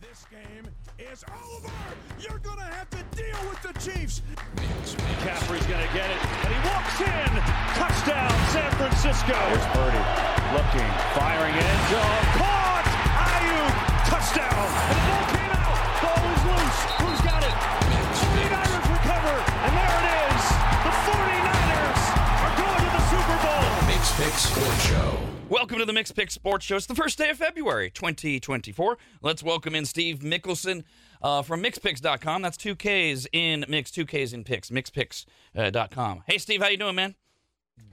This game is over. You're going to have to deal with the Chiefs. McCaffrey's going to get it, and he walks in. Touchdown, San Francisco. Here's Purdy looking, firing end zone. Caught! Aiyuk! Touchdown! And the ball came out. Ball is loose. Who's got it? 49ers recover, and there it is. The 49ers are going to the Super Bowl. Mikks Pikks Sports Show. Welcome to the Mix Pick Sports Show. It's the first day of February 2024. Let's welcome in Steve Mickelson uh, from MikksPikks.com. That's two Ks in Mikks, two Ks in Pikks, MikksPikks.com. Hey, Steve, how you doing, man?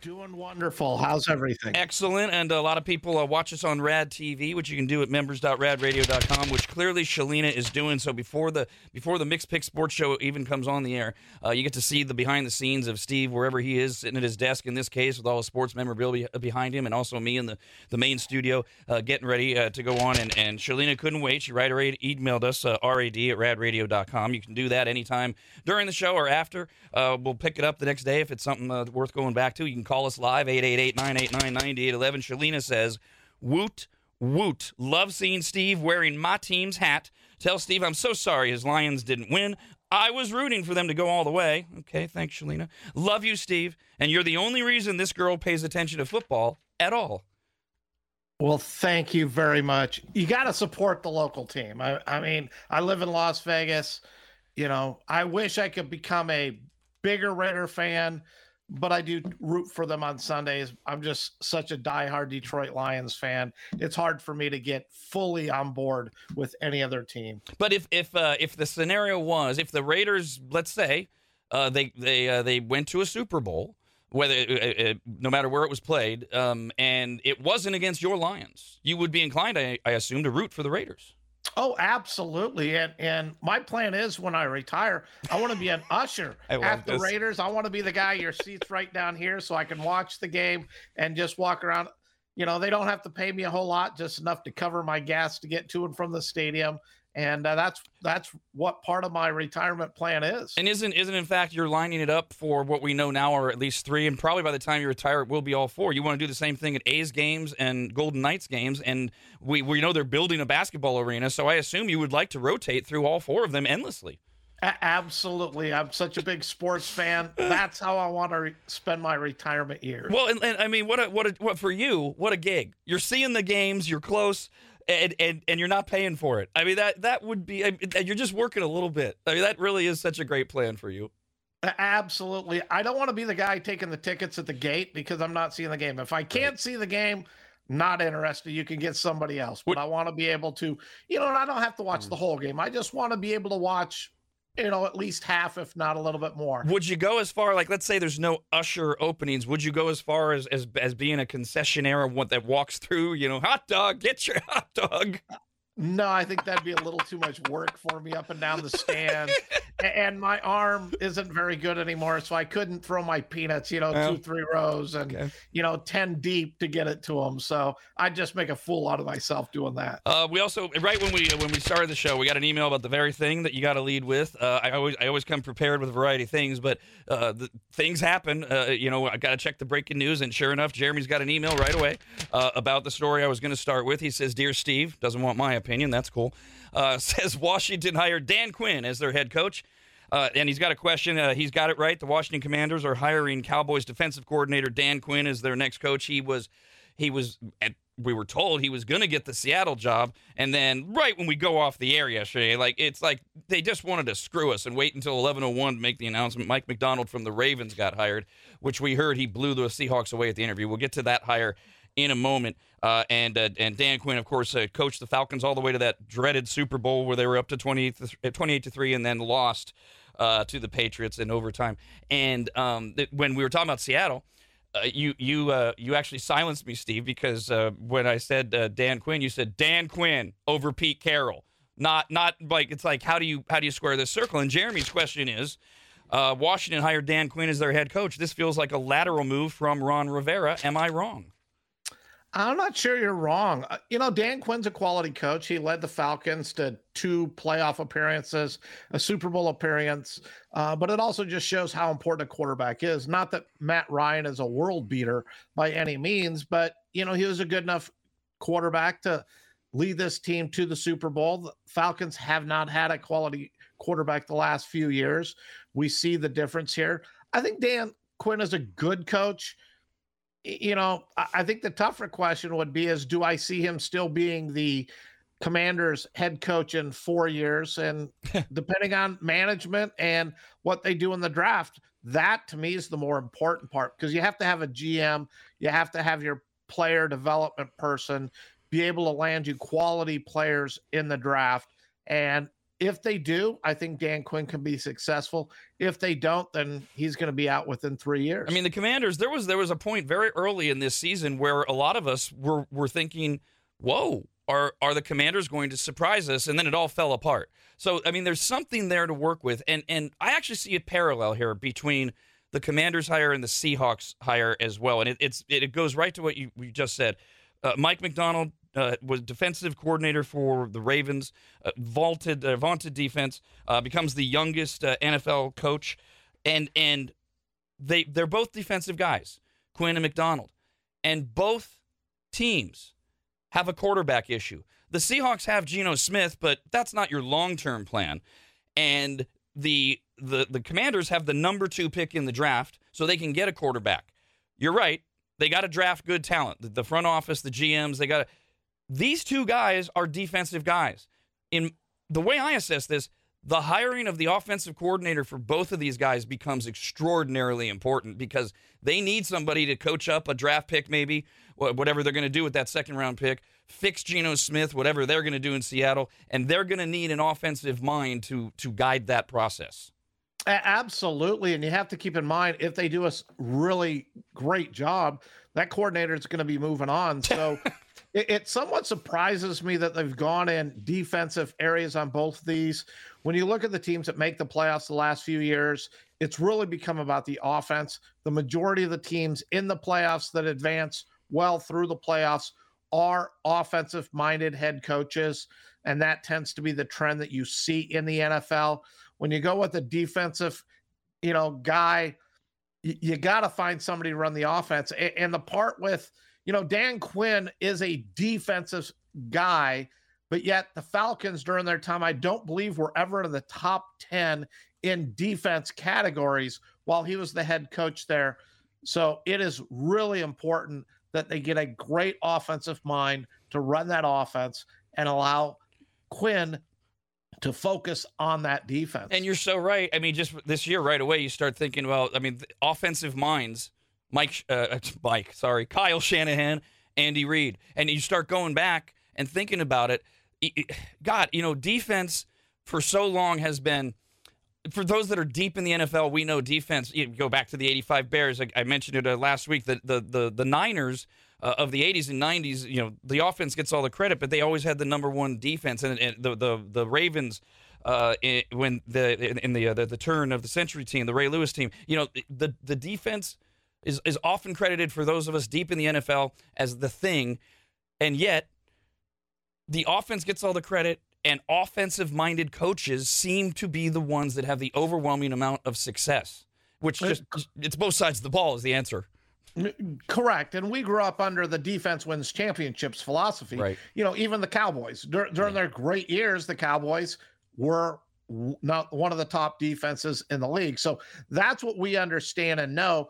Doing wonderful. How's everything? Excellent. And a lot of people uh, watch us on Rad TV, which you can do at members.radradio.com, which clearly Shalina is doing. So before the before the Mix Pick Sports Show even comes on the air, uh, you get to see the behind the scenes of Steve wherever he is, sitting at his desk in this case with all the sports memorabilia behind him, and also me in the, the main studio uh, getting ready uh, to go on. And, and Shalina couldn't wait. She right away emailed us, uh, rad at radradio.com. You can do that anytime during the show or after. Uh, we'll pick it up the next day if it's something worth going back to. You can call us live, 888-989-9811. Shalina says, woot, woot. Love seeing Steve wearing my team's hat. Tell Steve I'm so sorry his Lions didn't win. I was rooting for them to go all the way. Okay, thanks, Shalina. Love you, Steve. And you're the only reason this girl pays attention to football at all. Well, thank you very much. You got to support the local team. I, I mean, I live in Las Vegas. You know, I wish I could become a bigger Raider fan, but I do root for them on Sundays. I'm just such a diehard Detroit Lions fan. It's hard for me to get fully on board with any other team. But if if uh, if the scenario was if the Raiders, let's say, uh, they they uh, they went to a Super Bowl, whether uh, uh, no matter where it was played, um, and it wasn't against your Lions, you would be inclined, I, I assume, to root for the Raiders. Oh, absolutely. And and my plan is when I retire, I want to be an usher at the this. Raiders. I want to be the guy your seats right down here so I can watch the game and just walk around. You know, they don't have to pay me a whole lot, just enough to cover my gas to get to and from the stadium. And uh, that's that's what part of my retirement plan is. And isn't isn't in fact you're lining it up for what we know now are at least three, and probably by the time you retire it will be all four. You want to do the same thing at A's games and Golden Knights games, and we we know they're building a basketball arena, so I assume you would like to rotate through all four of them endlessly. A- absolutely. I'm such a big sports fan. That's how I want to re- spend my retirement years. Well, and, and I mean, what a, what a, what for you? What a gig! You're seeing the games, you're close, and and, and you're not paying for it. I mean, that that would be. I mean, you're just working a little bit. I mean, that really is such a great plan for you. Absolutely. I don't want to be the guy taking the tickets at the gate because I'm not seeing the game. If I can't see the game, not interested. You can get somebody else. But What- I want to be able to, you know, and I don't have to watch Mm. the whole game. I just want to be able to watch, you know, at least half, if not a little bit more. Would you go as far, like, let's say there's no usher openings? Would you go as far as as, as being a concessionaire what that walks through? You know, hot dog, get your hot dog. No, I think that'd be a little too much work for me up and down the stand. A- and my arm isn't very good anymore, so I couldn't throw my peanuts, you know, Oh. two, three rows and Okay. you know, ten deep to get it to them. So I'd just make a fool out of myself doing that. Uh, we also right when we when we started the show, we got an email about the very thing that you got to lead with. Uh, I always I always come prepared with a variety of things, but uh, the, things happen. Uh, you know, I got to check the breaking news, and sure enough, Jeremy's got an email right away uh, about the story I was going to start with. He says, "Dear Steve, doesn't want my opinion. That's cool." Uh, says Washington hired Dan Quinn as their head coach. Uh, and he's got a question. Uh, he's got it right. The Washington Commanders are hiring Cowboys defensive coordinator Dan Quinn as their next coach. He was, he was. At, we were told he was going to get the Seattle job, and then right when we go off the air yesterday, like it's like they just wanted to screw us and wait until 11:01 to make the announcement. Mike Macdonald from the Ravens got hired, which we heard he blew the Seahawks away at the interview. We'll get to that hire in a moment. Uh, and uh, and Dan Quinn, of course, uh, coached the Falcons all the way to that dreaded Super Bowl where they were up to 28 to, 28 to three, and then lost uh, to the Patriots in overtime. And um, th- when we were talking about Seattle. Uh, you you uh, you actually silenced me, Steve, because uh, when I said uh, Dan Quinn, you said Dan Quinn over Pete Carroll. Not not like it's like how do you how do you square this circle? And Jeremy's question is, uh, Washington hired Dan Quinn as their head coach. This feels like a lateral move from Ron Rivera. Am I wrong? I'm not sure you're wrong. Uh, You know, Dan Quinn's a quality coach. He led the Falcons to two playoff appearances, a Super Bowl appearance, uh, but it also just shows how important a quarterback is. Not that Matt Ryan is a world beater by any means, but, you know, he was a good enough quarterback to lead this team to the Super Bowl. The Falcons have not had a quality quarterback the last few years. We see the difference here. I think Dan Quinn is a good coach. You know, I think the tougher question would be is do I see him still being the Commanders head coach in four years? And depending on management and what they do in the draft, that to me is the more important part because you have to have a GM, you have to have your player development person be able to land you quality players in the draft. And if they do, I think Dan Quinn can be successful. If they don't, then he's going to be out within three years. I mean, the Commanders. There was there was a point very early in this season where a lot of us were were thinking, "Whoa, are are the Commanders going to surprise us?" And then it all fell apart. So, I mean, there's something there to work with, and and I actually see a parallel here between the Commanders hire and the Seahawks hire as well. And it, it's it, goes right to what you, you just said. Uh, Mike Macdonald uh, was defensive coordinator for the Ravens, uh, vaulted uh, vaunted defense, uh, becomes the youngest uh, NFL coach, and and they they're both defensive guys, Quinn and Macdonald, and both teams have a quarterback issue. The Seahawks have Geno Smith, but that's not your long term plan, and the the the Commanders have the number two pick in the draft, so they can get a quarterback. You're right. They got to draft good talent. The, the front office, the GMs, they got to these two guys are defensive guys. In the way I assess this, the hiring of the offensive coordinator for both of these guys becomes extraordinarily important because they need somebody to coach up a draft pick, maybe, whatever they're going to do with that second round pick, fix Geno Smith, whatever they're going to do in Seattle, and they're going to need an offensive mind to to guide that process. Absolutely. And you have to keep in mind if they do a really great job, that coordinator is going to be moving on. So it, it, somewhat surprises me that they've gone in defensive areas on both these. When you look at the teams that make the playoffs the last few years, it's really become about the offense. The majority of the teams in the playoffs that advance well through the playoffs are offensive minded head coaches. And that tends to be the trend that you see in the NFL. When you go with a defensive, you know, guy, you, you got to find somebody to run the offense. And, and the part with, you know, Dan Quinn is a defensive guy, but yet the Falcons during their time, I don't believe were ever in the top 10 in defense categories while he was the head coach there. So it is really important that they get a great offensive mind to run that offense and allow Quinn to focus on that defense. And you're so right. I mean, just this year, right away, you start thinking, well, I mean, offensive minds Mike, uh, Mike, sorry, Kyle Shanahan, Andy Reid, and you start going back and thinking about it. God, you know, defense for so long has been. For those that are deep in the NFL, we know defense. You go back to the '85 Bears. I, mentioned it uh, last week. The the the, the Niners uh, of the '80s and '90s. You know, the offense gets all the credit, but they always had the number one defense. And, and the the the Ravens. Uh, in, when the in the, uh, the the turn of the century team, the Ray Lewis team, you know the the defense is, is often credited for those of us deep in the NFL as the thing. And yet, the offense gets all the credit, and offensive minded coaches seem to be the ones that have the overwhelming amount of success, which just, it's both sides of the ball is the answer. Correct. And we grew up under the defense wins championships philosophy. Right. You know, even the Cowboys, dur- during their great years, the Cowboys were not one of the top defenses in the league. So that's what we understand and know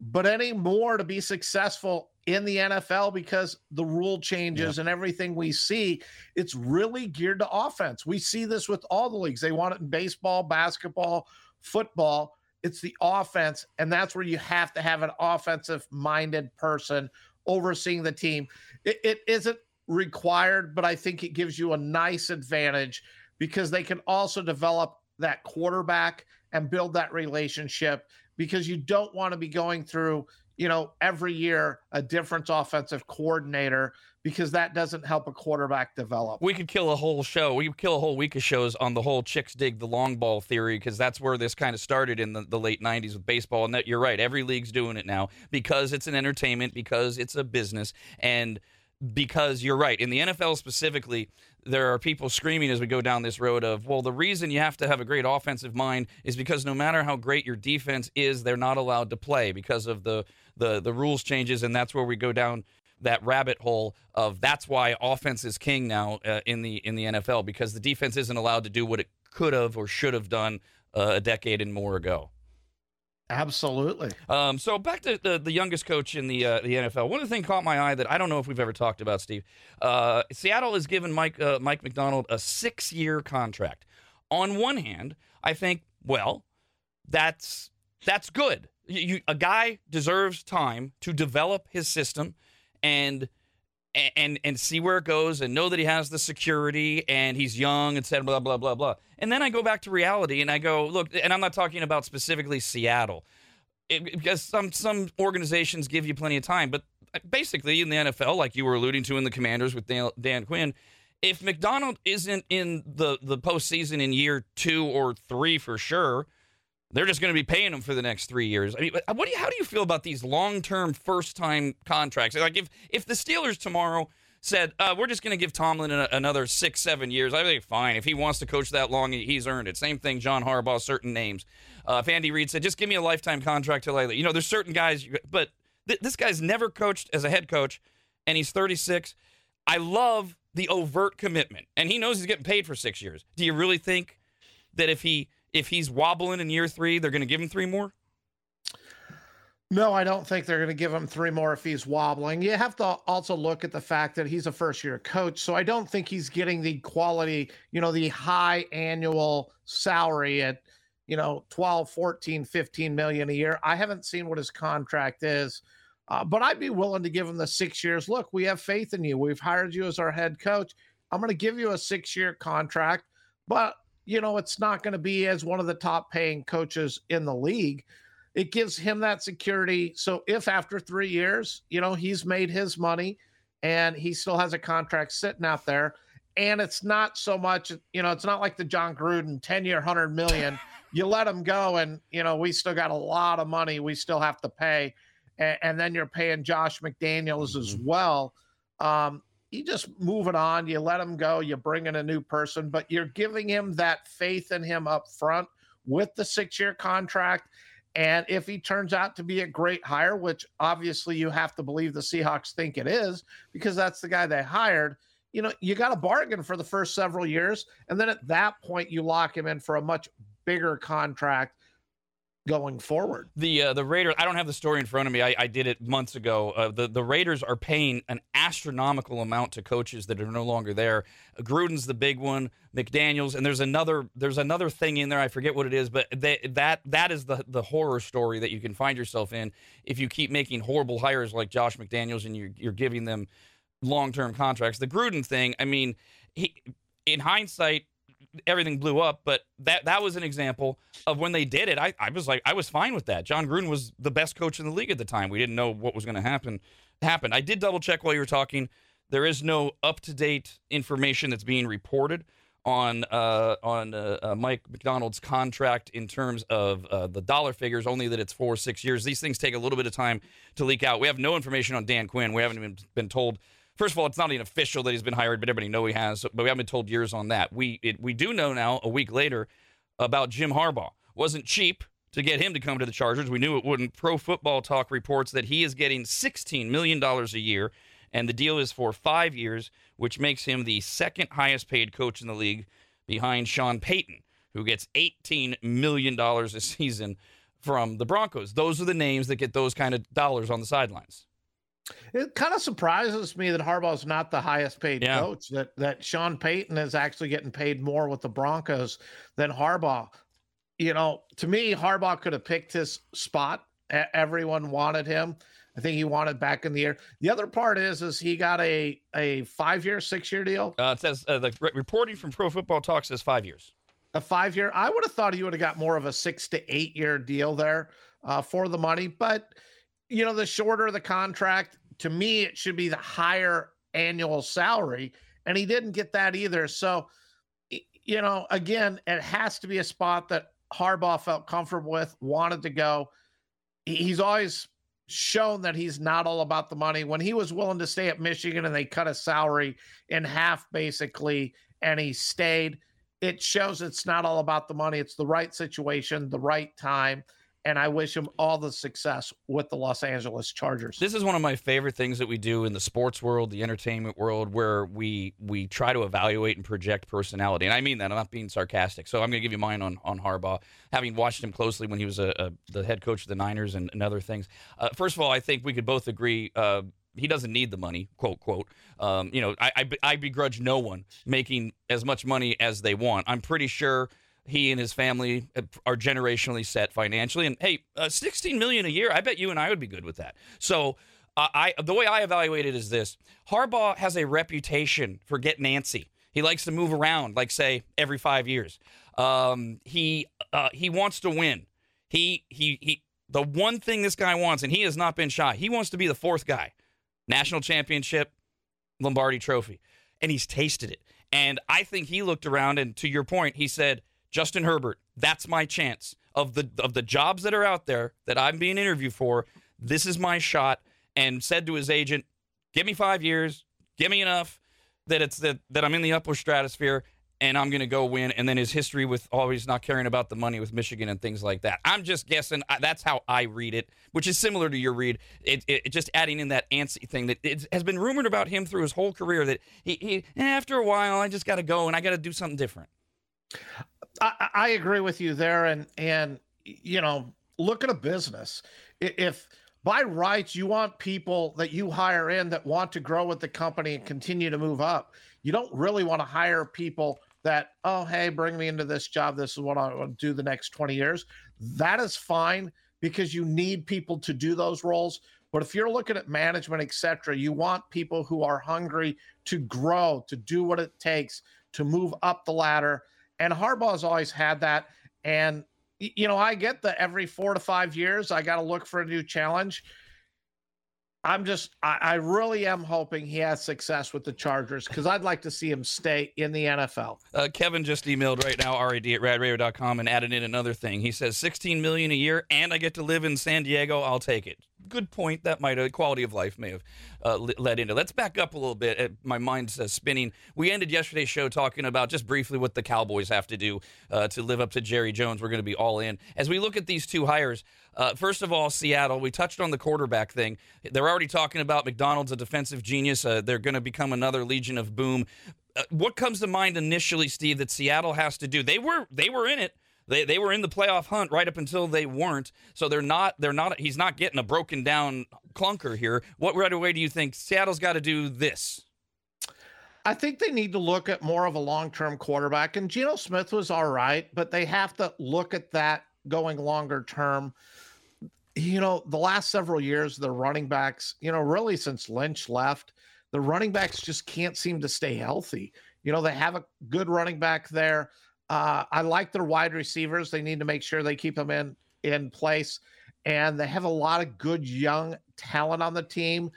but anymore to be successful in the NFL because the rule changes yeah. and everything we see, it's really geared to offense. We see this with all the leagues. They want it in baseball, basketball, football. It's the offense. And that's where you have to have an offensive minded person overseeing the team. It, it isn't required, but I think it gives you a nice advantage because they can also develop that quarterback and build that relationship because you don't want to be going through, you know, every year a different offensive coordinator because that doesn't help a quarterback develop. We could kill a whole show. We could kill a whole week of shows on the whole chicks dig the long ball theory because that's where this kind of started in the, the late 90s with baseball. And that you're right, every league's doing it now because it's an entertainment, because it's a business, and because you're right. In the NFL specifically, there are people screaming as we go down this road of, well, the reason you have to have a great offensive mind is because no matter how great your defense is, they're not allowed to play because of the the the rules changes, and that's where we go down that rabbit hole of that's why offense is king now uh, in the in the NFL because the defense isn't allowed to do what it could have or should have done uh, a decade and more ago. Absolutely. Um, so back to the, the youngest coach in the uh, the NFL. One of the things caught my eye that I don't know if we've ever talked about, Steve. Uh, Seattle has given Mike uh, Mike Macdonald a six year contract. On one hand, I think, well, that's that's good. You, you, a guy deserves time to develop his system and and and see where it goes and know that he has the security and he's young and said blah blah blah blah. And then I go back to reality and I go look and I'm not talking about specifically Seattle it, because some some organizations give you plenty of time, but uh, basically in the NFL, like you were alluding to in the Commanders with Dan, Dan Quinn, if Macdonald isn't in the the postseason in year two or three for sure they're just going to be paying him for the next three years. I mean, what do you, how do you feel about these long-term, first-time contracts? Like, if if the Steelers tomorrow said uh, we're just going to give Tomlin a, another six, seven years, I think fine. If he wants to coach that long, he's earned it. Same thing, John Harbaugh. Certain names. Uh, if Andy Reid said, just give me a lifetime contract till I, you know, there's certain guys, but th- this guy's never coached as a head coach, and he's 36. I love the overt commitment, and he knows he's getting paid for six years. Do you really think that if he if he's wobbling in year three, they're going to give him three more? No, I don't think they're going to give him three more if he's wobbling. You have to also look at the fact that he's a first year coach. So I don't think he's getting the quality, you know, the high annual salary at, you know, 12, 14, 15 million a year. I haven't seen what his contract is, uh, but I'd be willing to give him the six years. Look, we have faith in you. We've hired you as our head coach. I'm going to give you a six year contract, but you know, it's not going to be as one of the top paying coaches in the league. It gives him that security. So if after three years, you know, he's made his money and he still has a contract sitting out there, and it's not so much, you know, it's not like the Jon Gruden 10 year, 100 million. you let him go, and, you know, we still got a lot of money we still have to pay. And, and then you're paying Josh McDaniels mm-hmm. as well. Um, you just move it on. You let him go. You bring in a new person, but you're giving him that faith in him up front with the six year contract. And if he turns out to be a great hire, which obviously you have to believe the Seahawks think it is, because that's the guy they hired, you know, you got a bargain for the first several years. And then at that point, you lock him in for a much bigger contract going forward. The uh, the Raiders. I don't have the story in front of me. I, I did it months ago. Uh, the the Raiders are paying an astronomical amount to coaches that are no longer there. Gruden's the big one. McDaniels, and there's another there's another thing in there. I forget what it is, but they, that that is the the horror story that you can find yourself in if you keep making horrible hires like Josh McDaniels and you're you're giving them long term contracts. The Gruden thing. I mean, he in hindsight everything blew up. But that that was an example of when they did it. I, I was like, I was fine with that. Jon Gruden was the best coach in the league at the time. We didn't know what was going to happen. Happen. I did double check while you were talking. There is no up to date information that's being reported on uh, on uh, uh, Mike Macdonald's contract in terms of uh, the dollar figures. Only that it's four six years. These things take a little bit of time to leak out. We have no information on Dan Quinn. We haven't even been told First of all, it's not even official that he's been hired, but everybody know he has. But we haven't been told years on that. We it, we do know now a week later about Jim Harbaugh. Wasn't cheap to get him to come to the Chargers. We knew it wouldn't. Pro Football Talk reports that he is getting $16 million a year, and the deal is for five years, which makes him the second highest paid coach in the league behind Sean Payton, who gets $18 million a season from the Broncos. Those are the names that get those kind of dollars on the sidelines. It kind of surprises me that Harbaugh's not the highest paid yeah. coach. That that Sean Payton is actually getting paid more with the Broncos than Harbaugh. You know, to me, Harbaugh could have picked his spot. Everyone wanted him. I think he wanted back in the air. The other part is, is he got a a five year, six year deal. Uh, it says uh, the reporting from Pro Football Talk says five years. A five year. I would have thought he would have got more of a six to eight year deal there uh, for the money, but you know, the shorter the contract, to me, it should be the higher annual salary. And he didn't get that either. So, you know, again, it has to be a spot that Harbaugh felt comfortable with, wanted to go. He's always shown that he's not all about the money. When he was willing to stay at Michigan and they cut his salary in half, basically, and he stayed, it shows it's not all about the money. It's the right situation, the right time and I wish him all the success with the Los Angeles Chargers. This is one of my favorite things that we do in the sports world, the entertainment world, where we we try to evaluate and project personality. And I mean that. I'm not being sarcastic. So I'm going to give you mine on on Harbaugh, having watched him closely when he was a, a the head coach of the Niners and, and other things. Uh, first of all, I think we could both agree. Uh, he doesn't need the money, quote quote. Um, you know, I, I I begrudge no one making as much money as they want. I'm pretty sure he and his family are generationally set financially. And hey, uh, 16 million a year, I bet you and I would be good with that. So uh, I the way I evaluate it is this: Harbaugh has a reputation for getting antsy. He likes to move around, like say every five years. Um, he uh, he wants to win. He he he. The one thing this guy wants, and he has not been shy. He wants to be the fourth guy, national championship, Lombardi Trophy, and he's tasted it. And I think he looked around, and to your point, he said, Justin Herbert, that's my chance of the of the jobs that are out there that I'm being interviewed for. This is my shot, and said to his agent, "Give me five years, give me enough that it's that that I'm in the upper stratosphere." And I'm going to go win. And then his history with oh, always not caring about the money with Michigan and things like that. I'm just guessing. That's how I read it, which is similar to your read. It, it just adding in that antsy thing that it has been rumored about him through his whole career that he, he eh, after a while, I just got to go and I got to do something different. I, I agree with you there, and and you know, look at a business. If by rights you want people that you hire in that want to grow with the company and continue to move up, you don't really want to hire people that oh hey bring me into this job. This is what i want to do the next 20 years. That is fine because you need people to do those roles. But if you're looking at management etc you want people who are hungry to grow to do what it takes to move up the ladder and Harbaugh's always had that. And, you know, I get that every four to five years, I got to look for a new challenge. I'm just, I, I, really am hoping he has success with the Chargers because I'd like to see him stay in the NFL. Uh, Kevin just emailed right now, rad at radradio.com, and added in another thing. He says 16 million a year, and I get to live in San Diego. I'll take it good point. That might have quality of life may have uh, led into. Let's back up a little bit. Uh, my mind's uh, spinning. We ended yesterday's show talking about just briefly what the Cowboys have to do uh, to live up to Jerry Jones. We're going to be all in as we look at these two hires. Uh, first of all, Seattle. We touched on the quarterback thing. They're already talking about Macdonald's a defensive genius. Uh, they're going to become another Legion of Boom. what comes to mind initially, Steve, that Seattle has to do? They were they were in it. They they were in the playoff hunt right up until they weren't. So they're not they're not he's not getting a broken down clunker here. What right away do you think Seattle's got to do this? I think they need to look at more of a long-term quarterback. And Geno Smith was all right, but they have to look at that going longer term. You know, the last several years, the running backs, you know, really since Lynch left, the running backs just can't seem to stay healthy. You know, they have a good running back there. Uh, I like their wide receivers. They need to make sure they keep them in in place, and they have a lot of good young talent on the team.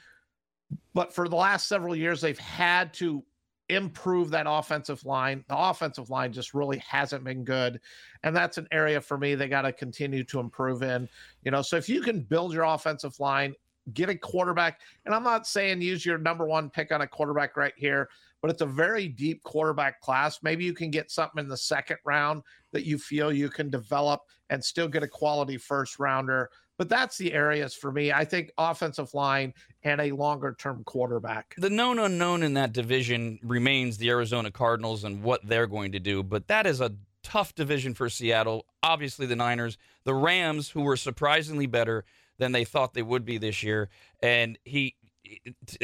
But for the last several years, they've had to improve that offensive line. The offensive line just really hasn't been good. And that's an area for me they got to continue to improve in. You know, so if you can build your offensive line, get a quarterback, and I'm not saying use your number one pick on a quarterback right here, but it's a very deep quarterback class. Maybe you can get something in the second round that you feel you can develop and still get a quality first rounder. But that's the areas for me. I think offensive line and a longer term quarterback. The known unknown in that division remains the Arizona Cardinals and what they're going to do. But that is a tough division for Seattle. Obviously, the Niners, the Rams, who were surprisingly better than they thought they would be this year. And he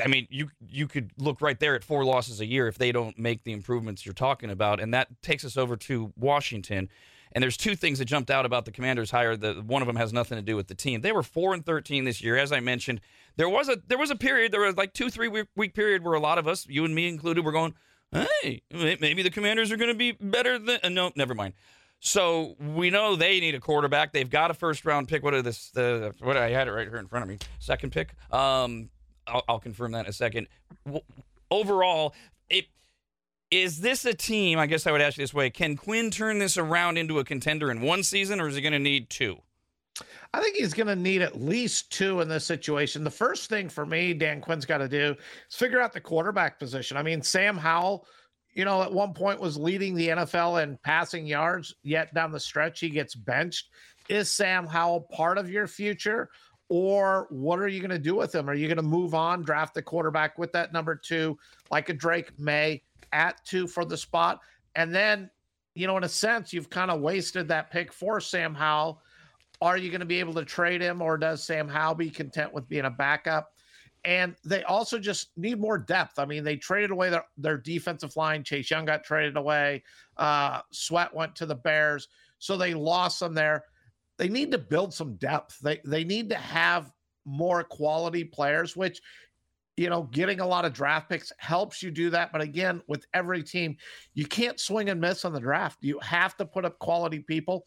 I mean, you you could look right there at four losses a year if they don't make the improvements you're talking about, and that takes us over to Washington. And there's two things that jumped out about the Commanders hire. That one of them has nothing to do with the team. They were four and thirteen this year, as I mentioned. There was a there was a period, there was like two three week, week period where a lot of us, you and me included, were going, hey, maybe the Commanders are going to be better than. Uh, no, never mind. So we know they need a quarterback. They've got a first round pick. What are this? The what I had it right here in front of me. Second pick. Um, I'll, I'll confirm that in a second. Overall, it is this a team? I guess I would ask you this way: Can Quinn turn this around into a contender in one season, or is he going to need two? I think he's going to need at least two in this situation. The first thing for me, Dan Quinn's got to do is figure out the quarterback position. I mean, Sam Howell, you know, at one point was leading the NFL in passing yards, yet down the stretch he gets benched. is Sam Howell part of your future? Or what are you going to do with him? Are you going to move on, draft the quarterback with that number two, like a Drake Maye at two for the spot? And then, you know, in a sense, you've kind of wasted that pick for Sam Howell. Are you going to be able to trade him, or does Sam Howell be content with being a backup? And they also just need more depth. I mean, they traded away their, their defensive line. Chase Young got traded away. Uh, Sweat went to the Bears. So they lost some there. They need to build some depth. They they need to have more quality players, which you know, getting a lot of draft picks helps you do that. But again, with every team, you can't swing and miss on the draft. You have to put up quality people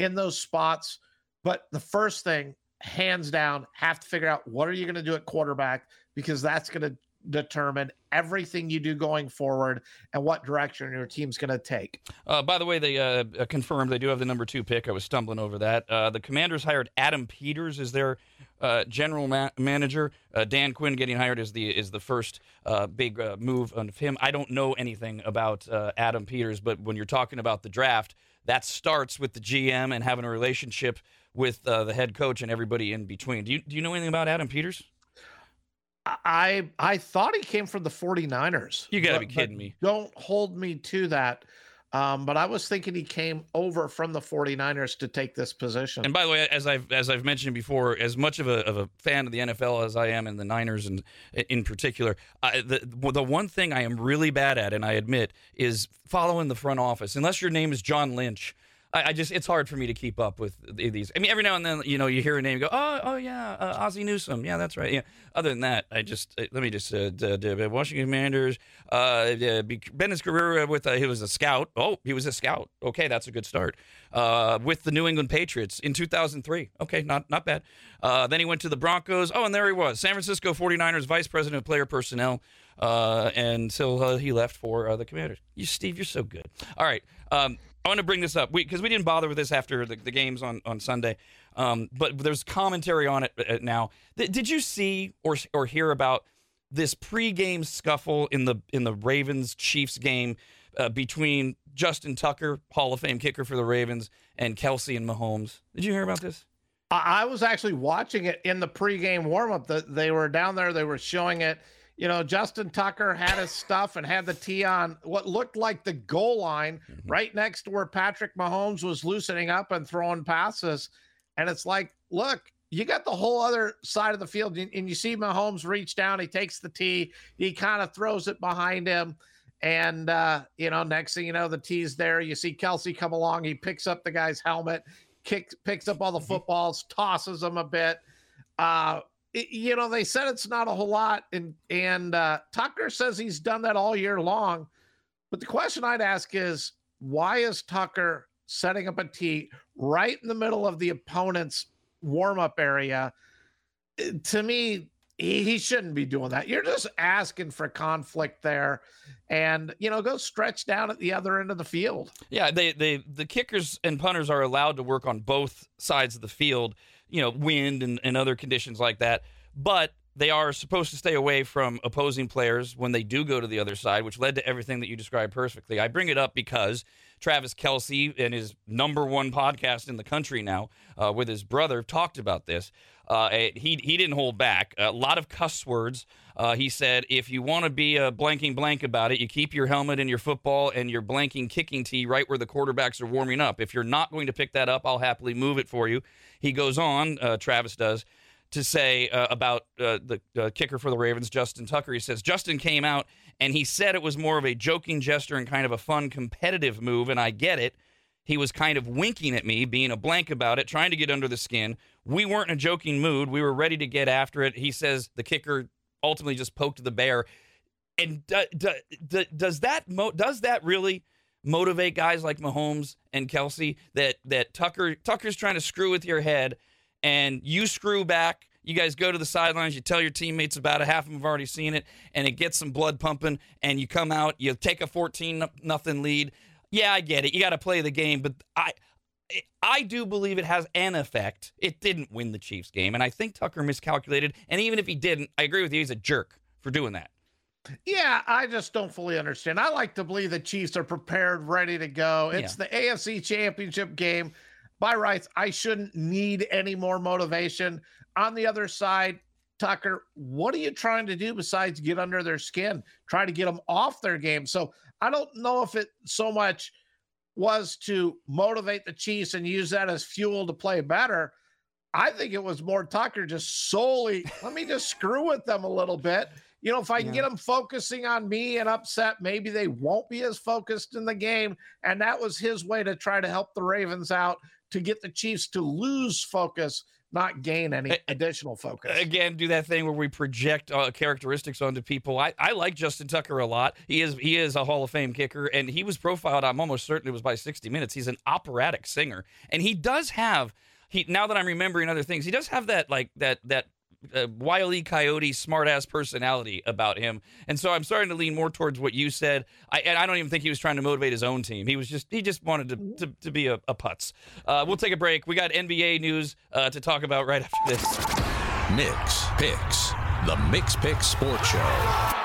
in those spots. But the first thing, hands down, have to figure out what are you going to do at quarterback because that's going to determine everything you do going forward and what direction your team's going to take. Uh, by the way, they uh, uh, confirmed they do have the number two pick. I was stumbling over that. Uh, the Commanders hired Adam Peters as their uh, general ma- manager. Uh, Dan Quinn getting hired is the is the first big move of him. I don't know anything about Adam Peters, but when you're talking about the draft, that starts with the GM and having a relationship with the head coach and everybody in between. Do you do you know anything about Adam Peters? I I thought he came from the 49ers. You got to be kidding me. Don't hold me to that. Um, but I was thinking he came over from the 49ers to take this position. And by the way, as I've as I've mentioned before, as much of a, of a fan of the NFL as I am and the Niners and in particular, I, the the one thing I am really bad at, and I admit, is following the front office. Unless your name is John Lynch, I, I, just it's hard for me to keep up with these. I mean, every now and then, you know, you hear a name, go, oh, oh yeah, uh, Ozzie Newsome, yeah, that's right. Yeah. Other than that, I just uh, let me just uh, d- d- Washington Commanders, uh, Bennett's career with uh, he was a scout. Oh, he was a scout. Okay, that's a good start. Uh, with the New England Patriots in 2003. Okay, not not bad. Uh, then he went to the Broncos. Oh, and there he was, San Francisco 49ers vice president of player personnel. Uh, until uh, he left for uh, the Commanders. You, Steve, you're so good. All right. Um, I want to bring this up because we, we, didn't bother with this after the, the games on on Sunday, um, but there's commentary on it uh, now. did you see or or hear about this pregame scuffle in the in the Ravens Chiefs game uh, between Justin Tucker, Hall of Fame kicker for the Ravens, and Kelce and Mahomes? Did you hear about this? I was actually watching it in the pregame warmup. That they were down there, they were showing it you know, Justin Tucker had his stuff and had the tee on what looked like the goal line mm-hmm. right next to where Patrick Mahomes was loosening up and throwing passes. And it's like, look, you got the whole other side of the field, and you see Mahomes reach down, he takes the tee, he kind of throws it behind him. And uh, you know, next thing you know, the tee's there. You see Kelce come along, he picks up the guy's helmet, kicks, picks up all the mm-hmm. footballs, tosses them a bit. Uh, you know, they said it's not a whole lot, and and uh, Tucker says he's done that all year long. But the question I'd ask is, why is Tucker setting up a tee right in the middle of the opponent's warm up area? Uh, to me, he, he shouldn't be doing that. You're just asking for conflict there, and you know, go stretch down at the other end of the field. Yeah, they they the kickers and punters are allowed to work on both sides of the field you know, wind and, and other conditions like that. But they are supposed to stay away from opposing players when they do go to the other side, which led to everything that you described perfectly. I bring it up because Travis Kelce and his number one podcast in the country now uh, with his brother talked about this. Uh, he he didn't hold back. A lot of cuss words. Uh, he said, if you want to be a blanking blank about it, you keep your helmet and your football and your blanking kicking tee right where the quarterbacks are warming up. If you're not going to pick that up, I'll happily move it for you. He goes on, uh, Travis does, to say uh, about uh, the uh, kicker for the Ravens, Justin Tucker. He says Justin came out and he said it was more of a joking gesture and kind of a fun competitive move, and I get it. He was kind of winking at me, being a blank about it, trying to get under the skin. We weren't in a joking mood. We were ready to get after it. He says the kicker ultimately just poked the bear. And does that mo- does that really motivate guys like Mahomes and Kelce that that Tucker Tucker's trying to screw with your head and you screw back. You guys go to the sidelines, you tell your teammates about it, half of them have already seen it, and it gets some blood pumping, and you come out, you take a 14 nothing lead. Yeah, I get it. You got to play the game, but I I do believe it has an effect. It didn't win the Chiefs game, and I think Tucker miscalculated. And even if he didn't, I agree with you. He's a jerk for doing that. Yeah, I just don't fully understand. I like to believe the Chiefs are prepared, ready to go. It's yeah. the AFC Championship game. by rights, I shouldn't need any more motivation. On the other side, Tucker, what are you trying to do besides get under their skin? Try to get them off their game. So I don't know if it so much was to motivate the Chiefs and use that as fuel to play better. I think it was more Tucker just solely, let me just screw with them a little bit. You know, if I can get them focusing on me and upset, maybe they won't be as focused in the game. And that was his way to try to help the Ravens out to get the Chiefs to lose focus not gain any additional focus. Again, do that thing where we project uh, characteristics onto people. I, I like Justin Tucker a lot. He is he is a Hall of Fame kicker, and he was profiled. I'm almost certain it was by 60 Minutes. He's an operatic singer, and he does have he. Now that I'm remembering other things, he does have that like that that uh, wily coyote smartass personality about him. And so i'm starting to lean more towards what you said. I, and i don't even think he was trying to motivate his own team. He was just he just wanted to, to, to be a, a putz. Uh, we'll take a break. We got nba news uh, to talk about right after this. Mikks Pikks, the Mikks Pikks Sports Show.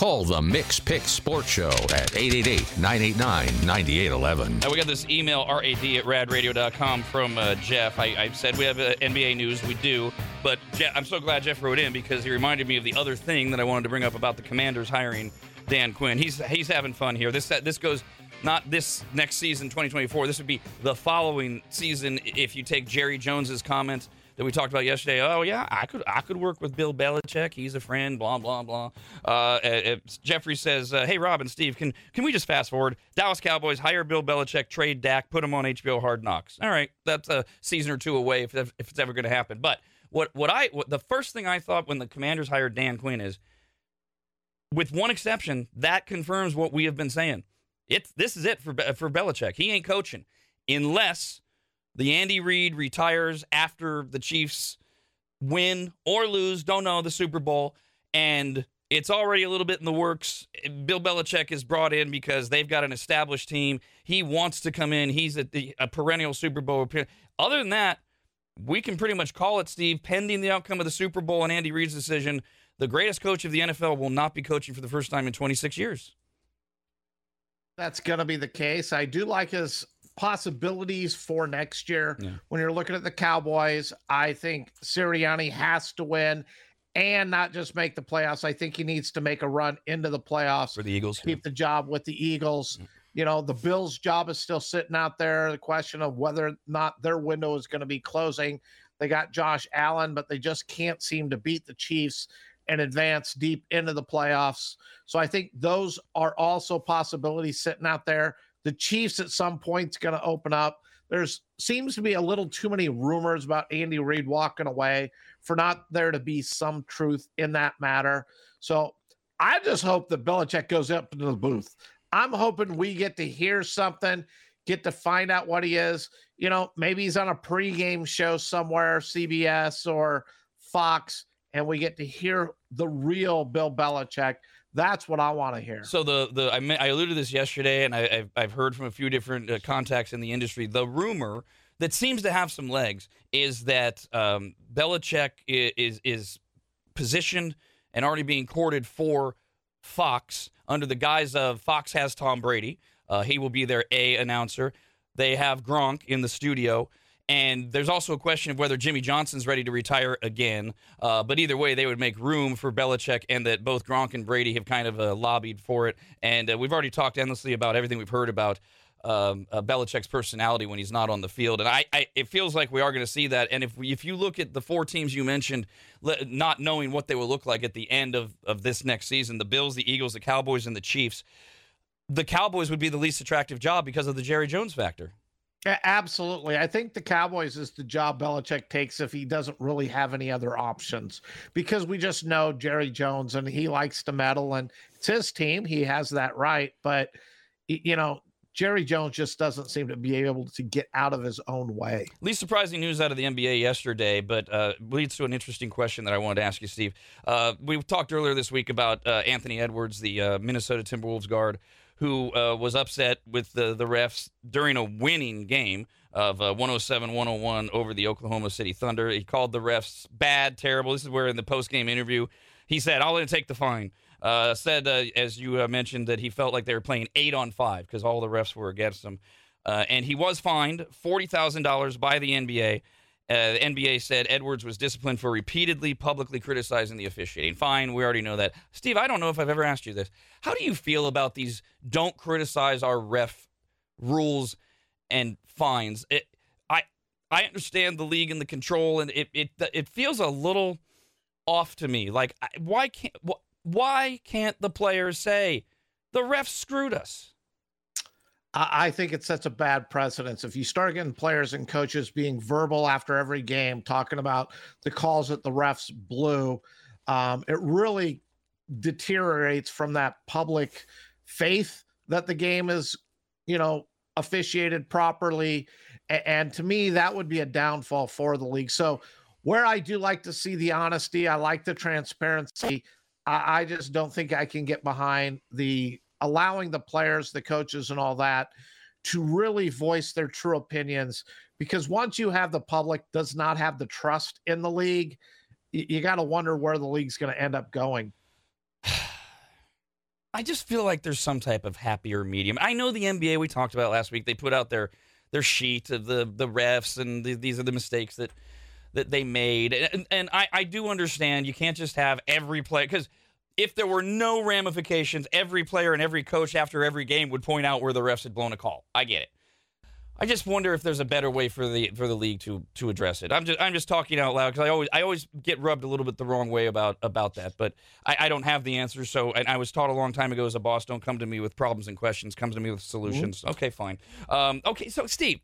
Call the Mikks Pikks Sports Show at 888 989 9811. Now we got this email, rad at radradio.com from uh, Jeff. I, I said we have uh, NBA news. We do. But Jeff, I'm so glad Jeff wrote in because he reminded me of the other thing that I wanted to bring up about the Commanders hiring Dan Quinn. He's he's having fun here. This this goes not this next season, 2024. This would be the following season if you take Jerry Jones's comments that we talked about yesterday. Oh yeah, I could I could work with Bill Belichick. He's a friend. Blah blah blah. Uh, Jeffrey says, uh, "Hey Rob and Steve, can can we just fast forward? Dallas Cowboys hire Bill Belichick, trade Dak, put him on HBO Hard Knocks. All right, that's a season or two away if if it's ever going to happen. But what what I what, the first thing I thought when the Commanders hired Dan Quinn is, with one exception, that confirms what we have been saying. It's this is it for for Belichick. He ain't coaching unless the Andy Reid retires after the Chiefs win or lose, don't know the Super Bowl, and it's already a little bit in the works. Bill Belichick is brought in because they've got an established team. He wants to come in. He's a, a perennial Super Bowl. Other than that, we can pretty much call it, Steve, pending the outcome of the Super Bowl and Andy Reid's decision. The greatest coach of the NFL will not be coaching for the first time in 26 years. That's going to be the case. I do like his possibilities for next year. Yeah. When you're looking at the Cowboys, I think Sirianni has to win and not just make the playoffs. I think he needs to make a run into the playoffs For the Eagles. keep the job with the Eagles. Mm. You know, the Bills' job is still sitting out there. The question of whether or not their window is going to be closing. They got Josh Allen, but they just can't seem to beat the Chiefs and advance deep into the playoffs. So I think those are also possibilities sitting out there. The Chiefs at some point is going to open up. There's seems to be a little too many rumors about Andy Reid walking away for not there to be some truth in that matter. So I just hope that Belichick goes up into the booth. I'm hoping we get to hear something, get to find out what he is. You know, maybe he's on a pregame show somewhere, CBS or Fox, and we get to hear the real Bill Belichick. That's what I want to hear. So the the I, I alluded to this yesterday, and I, I've I've heard from a few different uh, contacts in the industry. The rumor that seems to have some legs is that um, Belichick i- is is positioned and already being courted for Fox under the guise of Fox has Tom Brady. Uh, he will be their A announcer. They have Gronk in the studio. And there's also a question of whether Jimmy Johnson's ready to retire again. Uh, but either way, they would make room for Belichick, and that both Gronk and Brady have kind of uh, lobbied for it. And uh, we've already talked endlessly about everything we've heard about um, uh, Belichick's personality when he's not on the field. And I, I it feels like we are going to see that. And if we, if you look at the four teams you mentioned, le- not knowing what they will look like at the end of, of this next season, the Bills, the Eagles, the Cowboys, and the Chiefs, the Cowboys would be the least attractive job because of the Jerry Jones factor. Absolutely. I think the Cowboys is the job Belichick takes if he doesn't really have any other options because we just know Jerry Jones and he likes to meddle and it's his team. He has that right. But, you know, Jerry Jones just doesn't seem to be able to get out of his own way. Least surprising news out of the NBA yesterday, but uh, leads to an interesting question that I wanted to ask you, Steve. Uh, we talked earlier this week about uh, Anthony Edwards, the uh, Minnesota Timberwolves guard, who uh, was upset with the, the refs during a winning game of uh, 107 101 over the Oklahoma City Thunder. He called the refs bad, terrible. This is where in the post game interview, he said, I'll take the fine. Uh, said, uh, as you uh, mentioned, that he felt like they were playing eight on five because all the refs were against him. Uh, and he was fined $40,000 by the NBA. Uh, the NBA said Edwards was disciplined for repeatedly publicly criticizing the officiating. Fine, we already know that. Steve, I don't know if I've ever asked you this. How do you feel about these don't criticize our ref rules and fines? It, I I understand the league and the control, and it it it feels a little off to me. Like, why can't why can't the players say the refs screwed us? I think it sets a bad precedence. If you start getting players and coaches being verbal after every game, talking about the calls that the refs blew, um, it really deteriorates from that public faith that the game is, you know, officiated properly. And to me, that would be a downfall for the league. So, where I do like to see the honesty, I like the transparency. I, just don't think I can get behind the allowing the players, the coaches, and all that to really voice their true opinions. Because once you have the public does not have the trust in the league, you, you got to wonder where the league's going to end up going. I just feel like there's some type of happier medium. I know the NBA we talked about last week. They put out their their sheet of the the refs and the, these are the mistakes that that they made. And, and I, I do understand you can't just have every play because if there were no ramifications, every player and every coach after every game would point out where the refs had blown a call. I get it. I just wonder if there's a better way for the for the league to to address it. I'm just I'm just talking out loud because I always I always get rubbed a little bit the wrong way about about that, but I, I don't have the answer. So and I was taught a long time ago as a boss, don't come to me with problems and questions, come to me with solutions. Mm-hmm. Okay, fine. Um, okay, so Steve,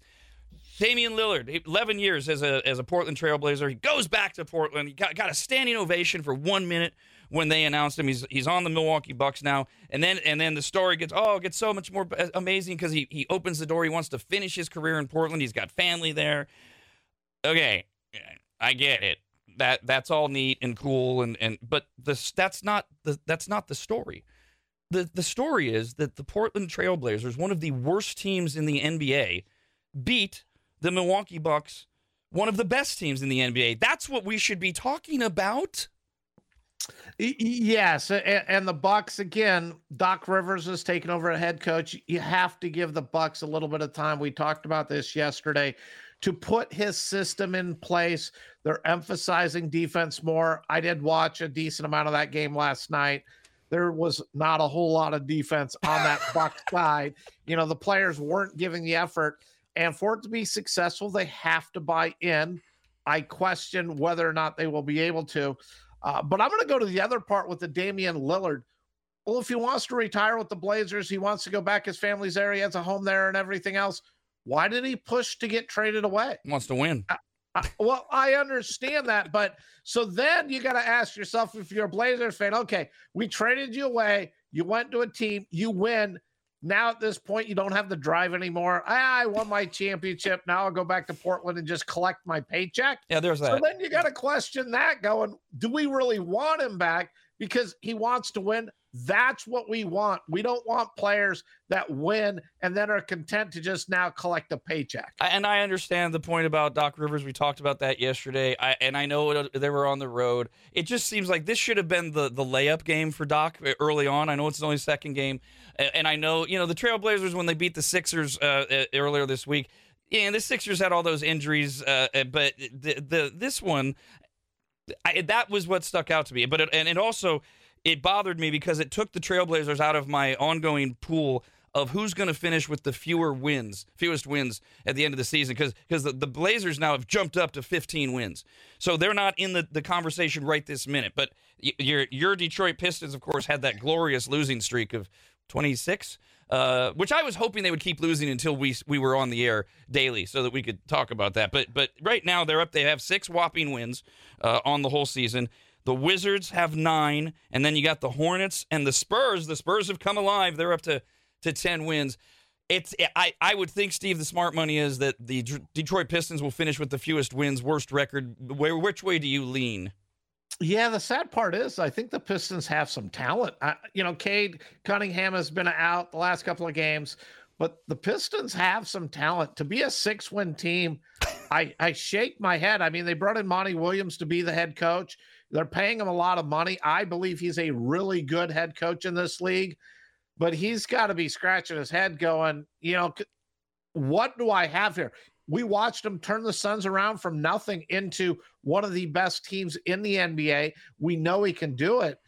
Damian Lillard, 11 years as a as a Portland Trailblazer, he goes back to Portland. He got got a standing ovation for one minute when they announced him. He's he's on the Milwaukee Bucks now, and then and then the story gets oh it gets so much more amazing because he he opens the door. He wants to finish his career in Portland. He's got family there. Okay, I get it. That that's all neat and cool and and but this that's not the that's not the story. The the story is that the Portland Trailblazers, one of the worst teams in the NBA, beat the Milwaukee Bucks, one of the best teams in the NBA. That's what we should be talking about. Yes, and the Bucks again. Doc Rivers is taking over a head coach. You have to give the Bucks a little bit of time. We talked about this yesterday to put his system in place. They're emphasizing defense more. I did watch a decent amount of that game last night. There was not a whole lot of defense on that Buck side. You know, the players weren't giving the effort, and for it to be successful, they have to buy in. I question whether or not they will be able to. Uh, but I'm going to go to the other part with the Damian Lillard. Well, if he wants to retire with the Blazers, he wants to go back. His family's area, He has a home there and everything else. Why did he push to get traded away? He wants to win. I, I, well, I understand that, but so then you got to ask yourself if you're a Blazers fan, okay, we traded you away. You went to a team, you win. Now at this point, you don't have the drive anymore. Ah, I won my championship. Now I'll go back to Portland and just collect my paycheck. Yeah, there's that. So then you got to question that going, do we really want him back? Because he wants to win. That's what we want. We don't want players that win and then are content to just now collect a paycheck. And I understand the point about Doc Rivers. We talked about that yesterday. I, and I know they were on the road. It just seems like this should have been the, the layup game for Doc early on. I know it's only second game. And I know, you know, the Trailblazers, when they beat the Sixers uh, earlier this week, yeah, the Sixers had all those injuries, uh, but the, the this one, I, that was what stuck out to me. But it, and it also it bothered me because it took the Trailblazers out of my ongoing pool of who's going to finish with the fewer wins, fewest wins at the end of the season, because because the, the Blazers now have jumped up to 15 wins, so they're not in the, the conversation right this minute. But your your Detroit Pistons, of course, had that glorious losing streak of 26. Uh, which I was hoping they would keep losing until we we were on the air daily, so that we could talk about that. But but right now they're up. They have six whopping wins uh, on the whole season. The Wizards have nine, and then you got the Hornets and the Spurs. The Spurs have come alive. They're up to to ten wins. It's I I would think Steve the smart money is that the D- Detroit Pistons will finish with the fewest wins, worst record. Where which way do you lean? Yeah, the sad part is I think the Pistons have some talent. I, you know, Cade Cunningham has been out the last couple of games, but the Pistons have some talent to be a six-win team. I I shake my head. I mean, they brought in Monty Williams to be the head coach. They're paying him a lot of money. I believe he's a really good head coach in this league, but he's got to be scratching his head, going, you know, what do I have here? We watched him turn the Suns around from nothing into one of the best teams in the NBA. We know he can do it,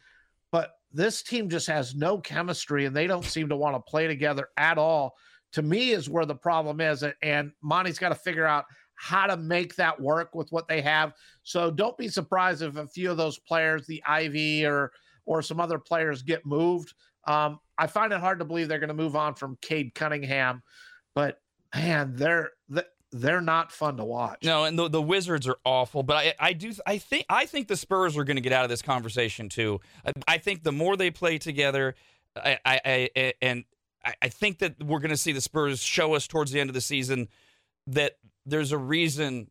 but this team just has no chemistry and they don't seem to want to play together at all. To me, is where the problem is. And Monty's got to figure out how to make that work with what they have. So don't be surprised if a few of those players, the Ivey or or some other players, get moved. Um, I find it hard to believe they're going to move on from Cade Cunningham, but man, they're they're not fun to watch. No, and the, the Wizards are awful. But I, I do I think I think the Spurs are going to get out of this conversation too. I, I think the more they play together, I, I, I and I think that we're going to see the Spurs show us towards the end of the season that there's a reason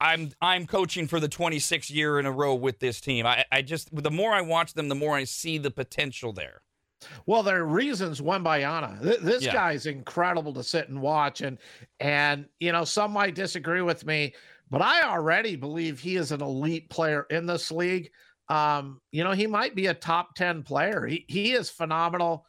I'm I'm coaching for the 26th year in a row with this team. I, I just the more I watch them, the more I see the potential there. Well, there are reasons Wembanyama. Th- this yeah. guy's incredible to sit and watch, and and you know some might disagree with me, but I already believe he is an elite player in this league. Um, you know, he might be a top ten player. He he is phenomenal.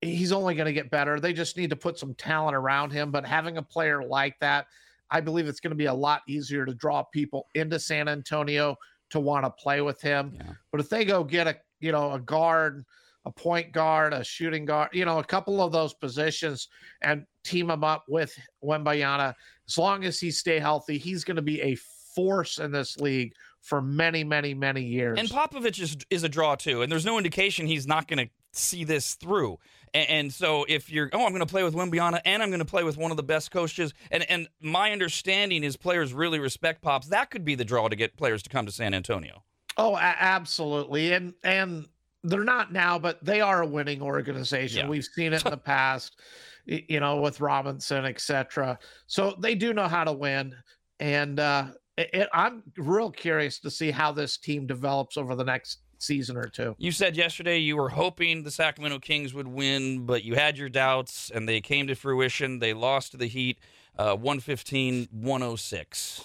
He's only going to get better. They just need to put some talent around him. But having a player like that, I believe it's going to be a lot easier to draw people into San Antonio to want to play with him. Yeah. But if they go get a you know a guard a point guard, a shooting guard, you know, a couple of those positions and team him up with Wembanyama. As long as he stay healthy, he's going to be a force in this league for many, many, many years. And Popovich is is a draw too, and there's no indication he's not going to see this through. And, and, so if you're, oh, I'm going to play with Wembanyama and I'm going to play with one of the best coaches, and and my understanding is players really respect Pops. That could be the draw to get players to come to San Antonio. Oh, absolutely, and and they're not now, but they are a winning organization. Yeah. We've seen it in the past, you know, with Robinson, etc. So they do know how to win, and uh, it, I'm real curious to see how this team develops over the next season or two. You said yesterday you were hoping the Sacramento Kings would win, but you had your doubts, and they came to fruition. They lost to the Heat, uh, 115 106.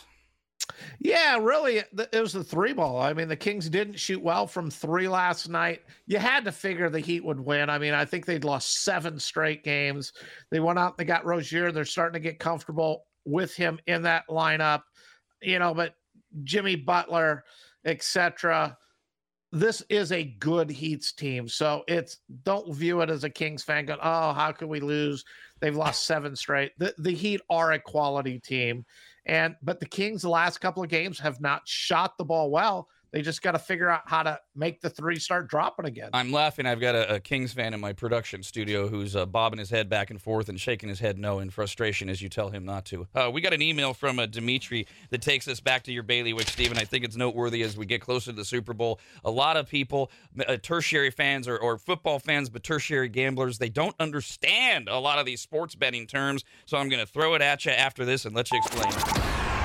Yeah, really, it was the three ball. I mean, the Kings didn't shoot well from three last night. You had to figure the Heat would win. I mean, I think they'd lost seven straight games. They went out, they got Rozier. They're starting to get comfortable with him in that lineup, you know, but Jimmy Butler, etc. This is a good Heats team. So it's don't view it as a Kings fan going, oh, how could we lose? They've lost seven straight. The, the Heat are a quality team. And but the Kings the last couple of games have not shot the ball well. They just got to figure out how to make the three start dropping again. I'm laughing. I've got a, a Kings fan in my production studio who's uh, bobbing his head back and forth and shaking his head no in frustration as you tell him not to. Uh, we got an email from uh, Dimitri that takes us back to your bailiwick, Stephen. I think it's noteworthy as we get closer to the Super Bowl. A lot of people, uh, tertiary fans or, or football fans, but tertiary gamblers, they don't understand a lot of these sports betting terms. So I'm going to throw it at you after this and let you explain.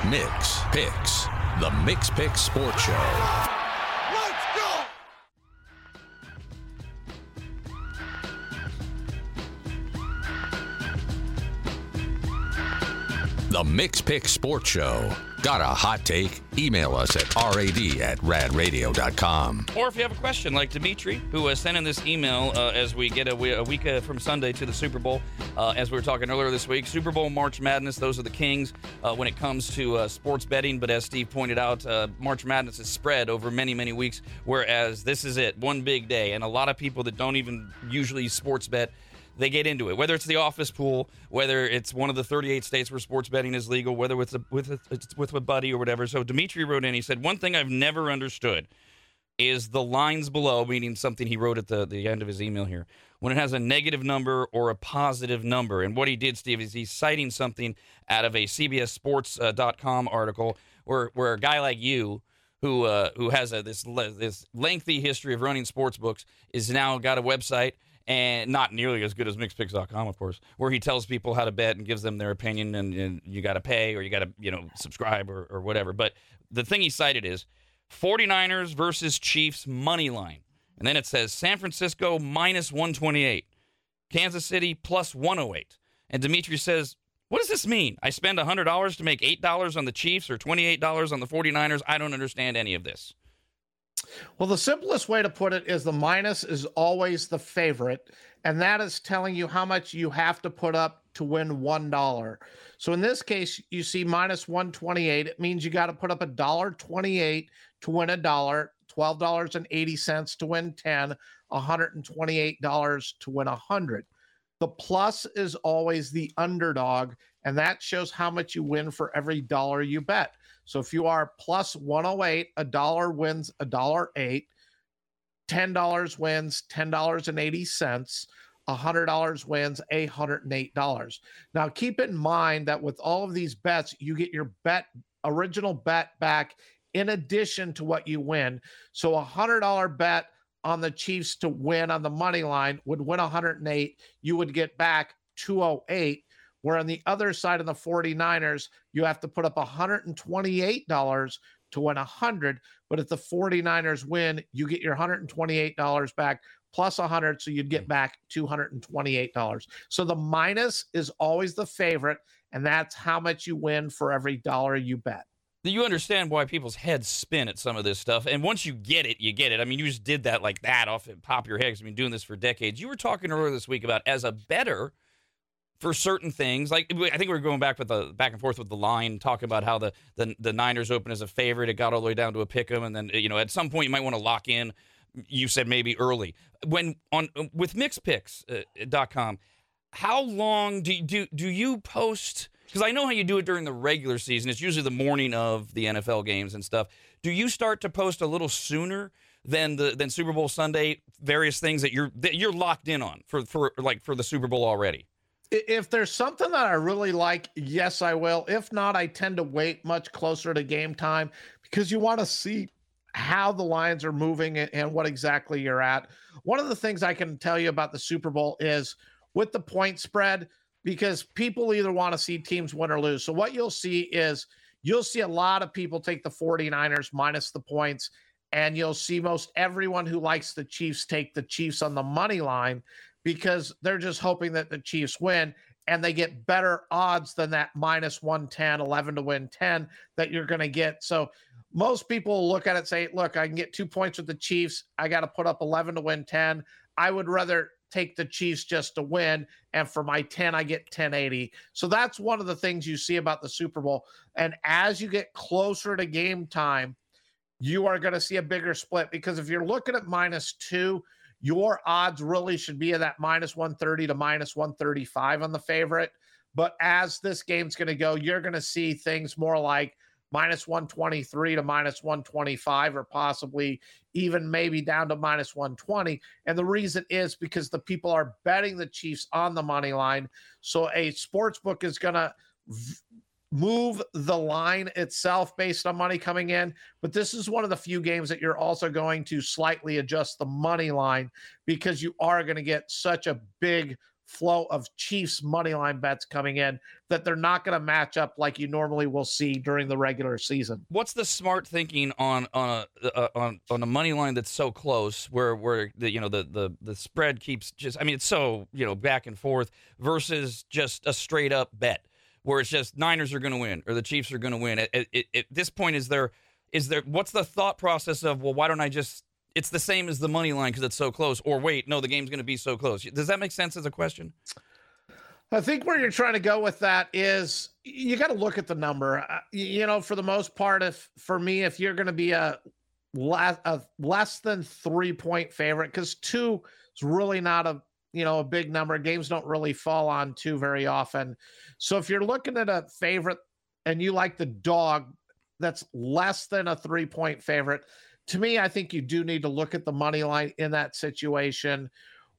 Mikks Pikks the Mikks Pikks Sports Show. Let's go! The Mikks Pikks Sports Show. Got a hot take? Email us at rad at radradio.com. Or if you have a question, like Dimitri, who sent in this email uh, as we get a, a week uh, from Sunday to the Super Bowl, uh, as we were talking earlier this week. Super Bowl, March Madness, those are the kings uh, when it comes to uh, sports betting. But as Steve pointed out, March Madness is spread over many, many weeks, whereas this is it, one big day. And a lot of people that don't even usually sports bet they get into it. Whether it's the office pool, whether it's one of the 38 states where sports betting is legal, whether it's a, with a, it's with a buddy or whatever. So Dimitri wrote in. He said one thing I've never understood is the lines below, meaning something he wrote at the the end of his email here, when it has a negative number or a positive number. And what he did, Steve, is he's citing something out of a CBSSports.com uh, article where where a guy like you who uh, who has a, this this lengthy history of running sports books is now got a website and not nearly as good as MikksPikks.com, of course, where he tells people how to bet and gives them their opinion, and, and you got to pay or you got to you know subscribe or, or whatever. But the thing he cited is 49ers versus Chiefs money line. And then it says San Francisco minus 128, Kansas City plus 108. And Dimitri says, What does this mean? I spend $100 to make $8 on the Chiefs or $28 on the 49ers? I don't understand any of this. Well, the simplest way to put it is the minus is always the favorite, and that is telling you how much you have to put up to win one dollar. So in this case, you see minus 128. It means you got to put up a dollar 28 to win a dollar, $12.80 to win 10, $128 to win a 100. The plus is always the underdog, and that shows how much you win for every dollar you bet. So if you are plus 108, a dollar wins a dollar eight, $10 wins $10.80, a $100 wins $108. Now keep in mind that with all of these bets, you get your bet original bet back in addition to what you win. So a $100 bet on the Chiefs to win on the money line would win 108, you would get back 208 where on the other side of the 49ers, you have to put up $128 to win 100. But if the 49ers win, you get your $128 back plus 100. So you'd get hmm. back $228. So the minus is always the favorite. And that's how much you win for every dollar you bet you understand why people's heads spin at some of this stuff. And once you get it, you get it. I mean, you just did that like that off and pop your head. I've been doing this for decades. You were talking earlier this week about as a better for certain things. Like I think we are going back with the back and forth with the line, talking about how the the, the Niners open as a favorite. It got all the way down to a pick 'em, and then you know at some point you might want to lock in. You said maybe early when on with MikksPikks.com. Uh, how long do you, do do you post? Because I know how you do it during the regular season. It's usually the morning of the NFL games and stuff. Do you start to post a little sooner? than the than Super Bowl Sunday, various things that you're that you're locked in on for for like for the Super Bowl already if there's something that I really like, yes, I will. If not, I tend to wait much closer to game time because you want to see how the lines are moving and what exactly you're at. One of the things I can tell you about the Super Bowl is with the point spread, because people either want to see teams win or lose. So what you'll see is you'll see a lot of people take the 49ers minus the points, and you'll see most everyone who likes the Chiefs take the Chiefs on the money line because they're just hoping that the Chiefs win and they get better odds than that minus 110, 11 to win 10 that you're going to get. So most people look at it say, look, I can get two points with the Chiefs. I got to put up 11 to win 10. I would rather take the Chiefs just to win. And for my 10, I get 1080. So that's one of the things you see about the Super Bowl. And as you get closer to game time, you are going to see a bigger split because if you're looking at minus two, your odds really should be at that minus 130 to minus 135 on the favorite. But as this game's going to go, you're going to see things more like minus 123 to minus 125, or possibly even maybe down to minus 120. And the reason is because the people are betting the Chiefs on the money line. So a sports book is going to move the line itself based on money coming in. But this is one of the few games that you're also going to slightly adjust the money line because you are going to get such a big flow of Chiefs money line bets coming in that they're not going to match up like you normally will see during the regular season. What's the smart thinking on on a uh, on on a money line that's so close where where the you know the the the spread keeps just I mean it's so you know back and forth versus just a straight up bet where it's just Niners are going to win or the Chiefs are going to win. At, at, at, this point, is there is there what's the thought process of well, why don't I just? It's the same as the money line because it's so close. Or wait, no, the game's going to be so close. Does that make sense as a question? I think where you're trying to go with that is you got to look at the number. Uh, you know, for the most part, if for me, if you're going to be a less, a less than three point favorite, because two is really not a you know a big number. Games don't really fall on two very often. So if you're looking at a favorite and you like the dog that's less than a three point favorite, to me, I think you do need to look at the money line in that situation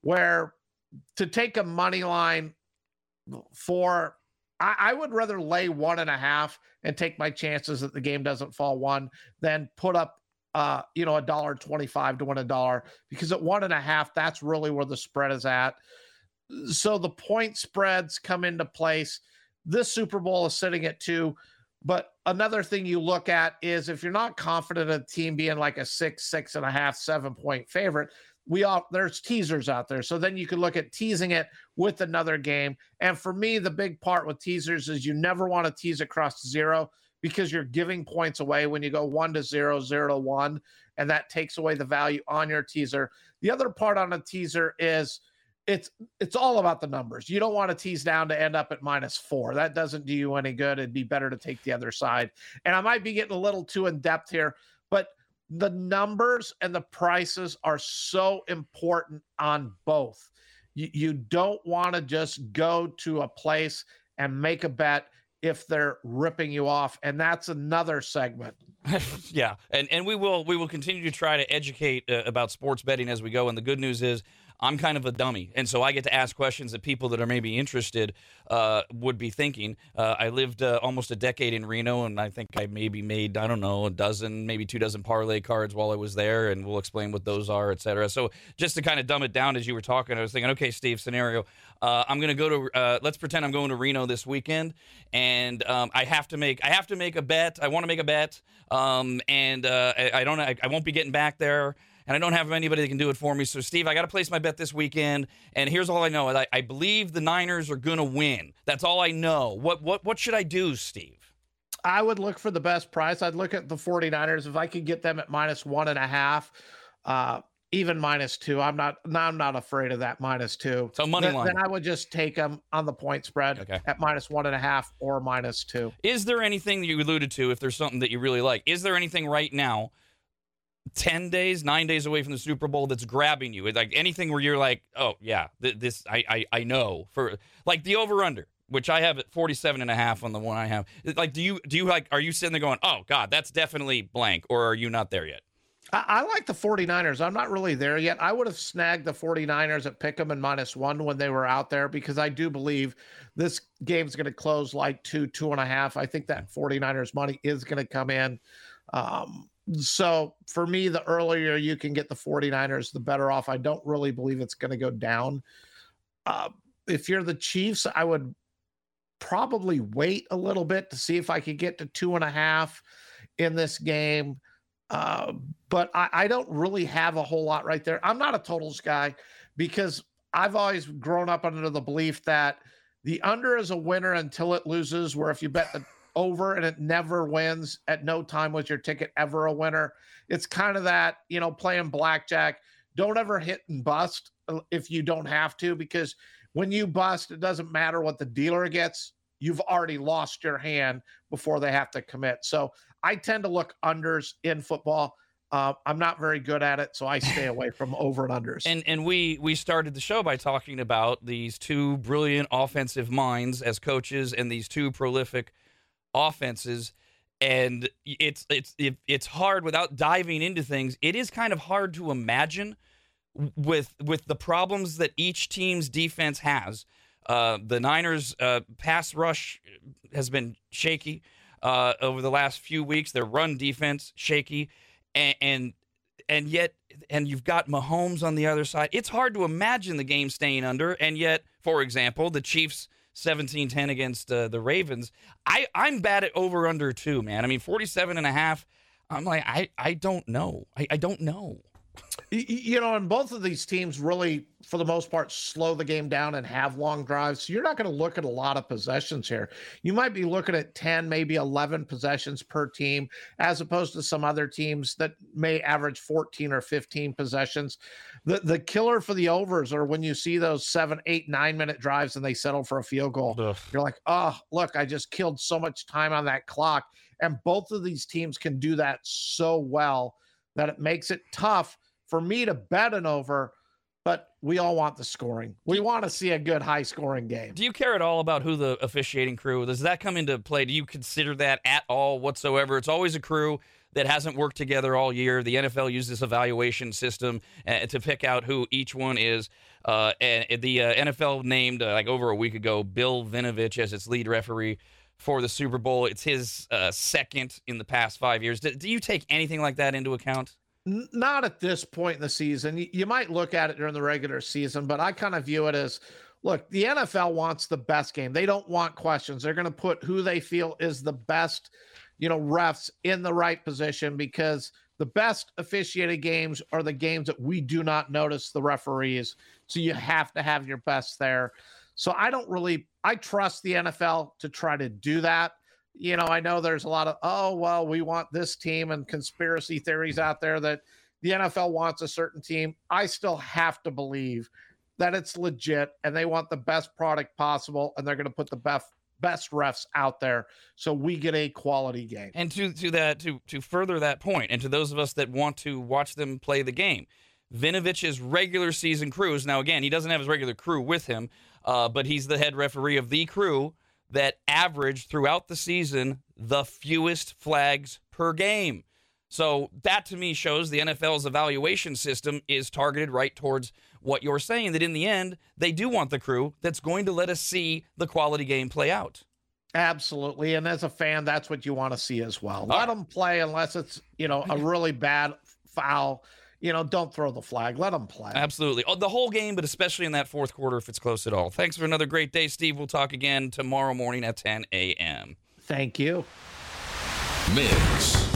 where to take a money line for I, I, would rather lay one and a half and take my chances that the game doesn't fall one than put up uh you know a dollar 25 to win a dollar because at one and a half that's really where the spread is at so the point spreads come into place this Super Bowl is sitting at two. But another thing you look at is if you're not confident of a team being like a six, six and a half, seven point favorite, we all there's teasers out there. So then you could look at teasing it with another game. And for me, the big part with teasers is you never want to tease across zero because you're giving points away when you go one to zero, zero to one, and that takes away the value on your teaser. The other part on a teaser is it's it's all about the numbers. You don't want to tease down to end up at minus four. That doesn't do you any good. It'd be better to take the other side. And I might be getting a little too in depth here, but the numbers and the prices are so important on both. You, you don't want to just go to a place and make a bet if they're ripping you off. And that's another segment. Yeah. And and we will we will continue to try to educate uh, about sports betting as we go. And the good news is I'm kind of a dummy, and so I get to ask questions that people that are maybe interested uh, would be thinking. Uh, I lived uh, almost a decade in Reno, and I think I maybe made I don't know a dozen, maybe two dozen parlay cards while I was there, and we'll explain what those are, et cetera. So just to kind of dumb it down as you were talking, I was thinking, okay, Steve, scenario. Uh, I'm going to go to. Uh, let's pretend I'm going to Reno this weekend, and um, I have to make I have to make a bet. I want to make a bet, um, and uh, I, I, don't. I, I won't be getting back there and I don't have anybody that can do it for me. So, Steve, I got to place my bet this weekend. And here's all I know: I, I believe the Niners are going to win. That's all I know. What what what should I do, Steve? I would look for the best price. I'd look at the 49ers if I could get them at minus one and a half. Uh, even minus two. I'm not. I'm not afraid of that minus two. So money then, line. Then I would just take them on the point spread okay. at minus one and a half or minus two. Is there anything that you alluded to? If there's something that you really like, is there anything right now 10 days, nine days away from the Super Bowl that's grabbing you? Like anything where you're like, oh, yeah, th- this, I, I, I know. For like the over under, which I have at 47 and a half on the one I have. Like, do you, do you like, are you sitting there going, oh, God, that's definitely blank, or are you not there yet? I, I like the 49ers. I'm not really there yet. I would have snagged the 49ers at Pick'em and minus one when they were out there because I do believe this game's going to close like two, two and a half. I think that 49ers money is going to come in. Um, so for me, the earlier you can get the 49ers, the better off. I don't really believe it's going to go down. Uh, if you're the Chiefs, I would probably wait a little bit to see if I could get to two and a half in this game. Uh, but I, I don't really have a whole lot right there. I'm not a totals guy because I've always grown up under the belief that the under is a winner until it loses, where if you bet the over and it never wins. At no time was your ticket ever a winner. It's kind of that, you know, playing blackjack. Don't ever hit and bust uh, if you don't have to, because when you bust, it doesn't matter what the dealer gets. You've already lost your hand before they have to commit. So I tend to look unders in football. Uh, I'm not very good at it, so I stay away from over and unders. And and we we started the show by talking about these two brilliant offensive minds as coaches and these two prolific offenses and it's it's it, it's hard without diving into things it is kind of hard to imagine with with the problems that each team's defense has. Uh, the Niners uh, pass rush has been shaky uh, over the last few weeks. Their run defense shaky and, and and yet and you've got Mahomes on the other side. It's hard to imagine the game staying under and yet for example the Chiefs 17-10 against uh, the Ravens. I I'm bad at over under too, man. I mean 47 and a half. I'm like I I don't know. I, I don't know. You know, and both of these teams really, for the most part, slow the game down and have long drives. So you're not going to look at a lot of possessions here. You might be looking at 10, maybe 11 possessions per team, as opposed to some other teams that may average 14 or 15 possessions. The the killer for the overs are when you see those seven, eight, nine minute drives and they settle for a field goal. Ugh. You're like, oh, look, I just killed so much time on that clock. And both of these teams can do that so well that it makes it tough for me to bet an over, but we all want the scoring. We want to see a good high scoring game. Do you care at all about who the officiating crew does that come into play? Do you consider that at all whatsoever? It's always a crew that hasn't worked together all year. The NFL uses this evaluation system uh, to pick out who each one is. Uh, and the uh, NFL named uh, like over a week ago Bill Vinovich as its lead referee for the Super Bowl. It's his uh, second in the past five years. Do, do you take anything like that into account? Not at this point in the season. You might look at it during the regular season, but I kind of view it as look, the NFL wants the best game. They don't want questions. They're going to put who they feel is the best, you know, refs in the right position because the best officiated games are the games that we do not notice the referees. So you have to have your best there. So I don't really I trust the NFL to try to do that. You know, I know there's a lot of oh well, we want this team and conspiracy theories out there that the NFL wants a certain team. I still have to believe that it's legit and they want the best product possible and they're going to put the best best refs out there so we get a quality game. And to to that to to further that point, and to those of us that want to watch them play the game, Vinovich's regular season crews. Now, again, he doesn't have his regular crew with him, uh, but he's the head referee of the crew that averaged throughout the season the fewest flags per game. So that to me shows the NFL's evaluation system is targeted right towards what you're saying that in the end, they do want the crew that's going to let us see the quality game play out. Absolutely. And as a fan, that's what you want to see as well. Ah. Let them play unless it's, you know, a really bad foul. You know, don't throw the flag. Let them play. Absolutely. Oh, the whole game, but especially in that fourth quarter if it's close at all. Thanks for another great day, Steve. We'll talk again tomorrow morning at 10 a.m. Thank you. Mikks.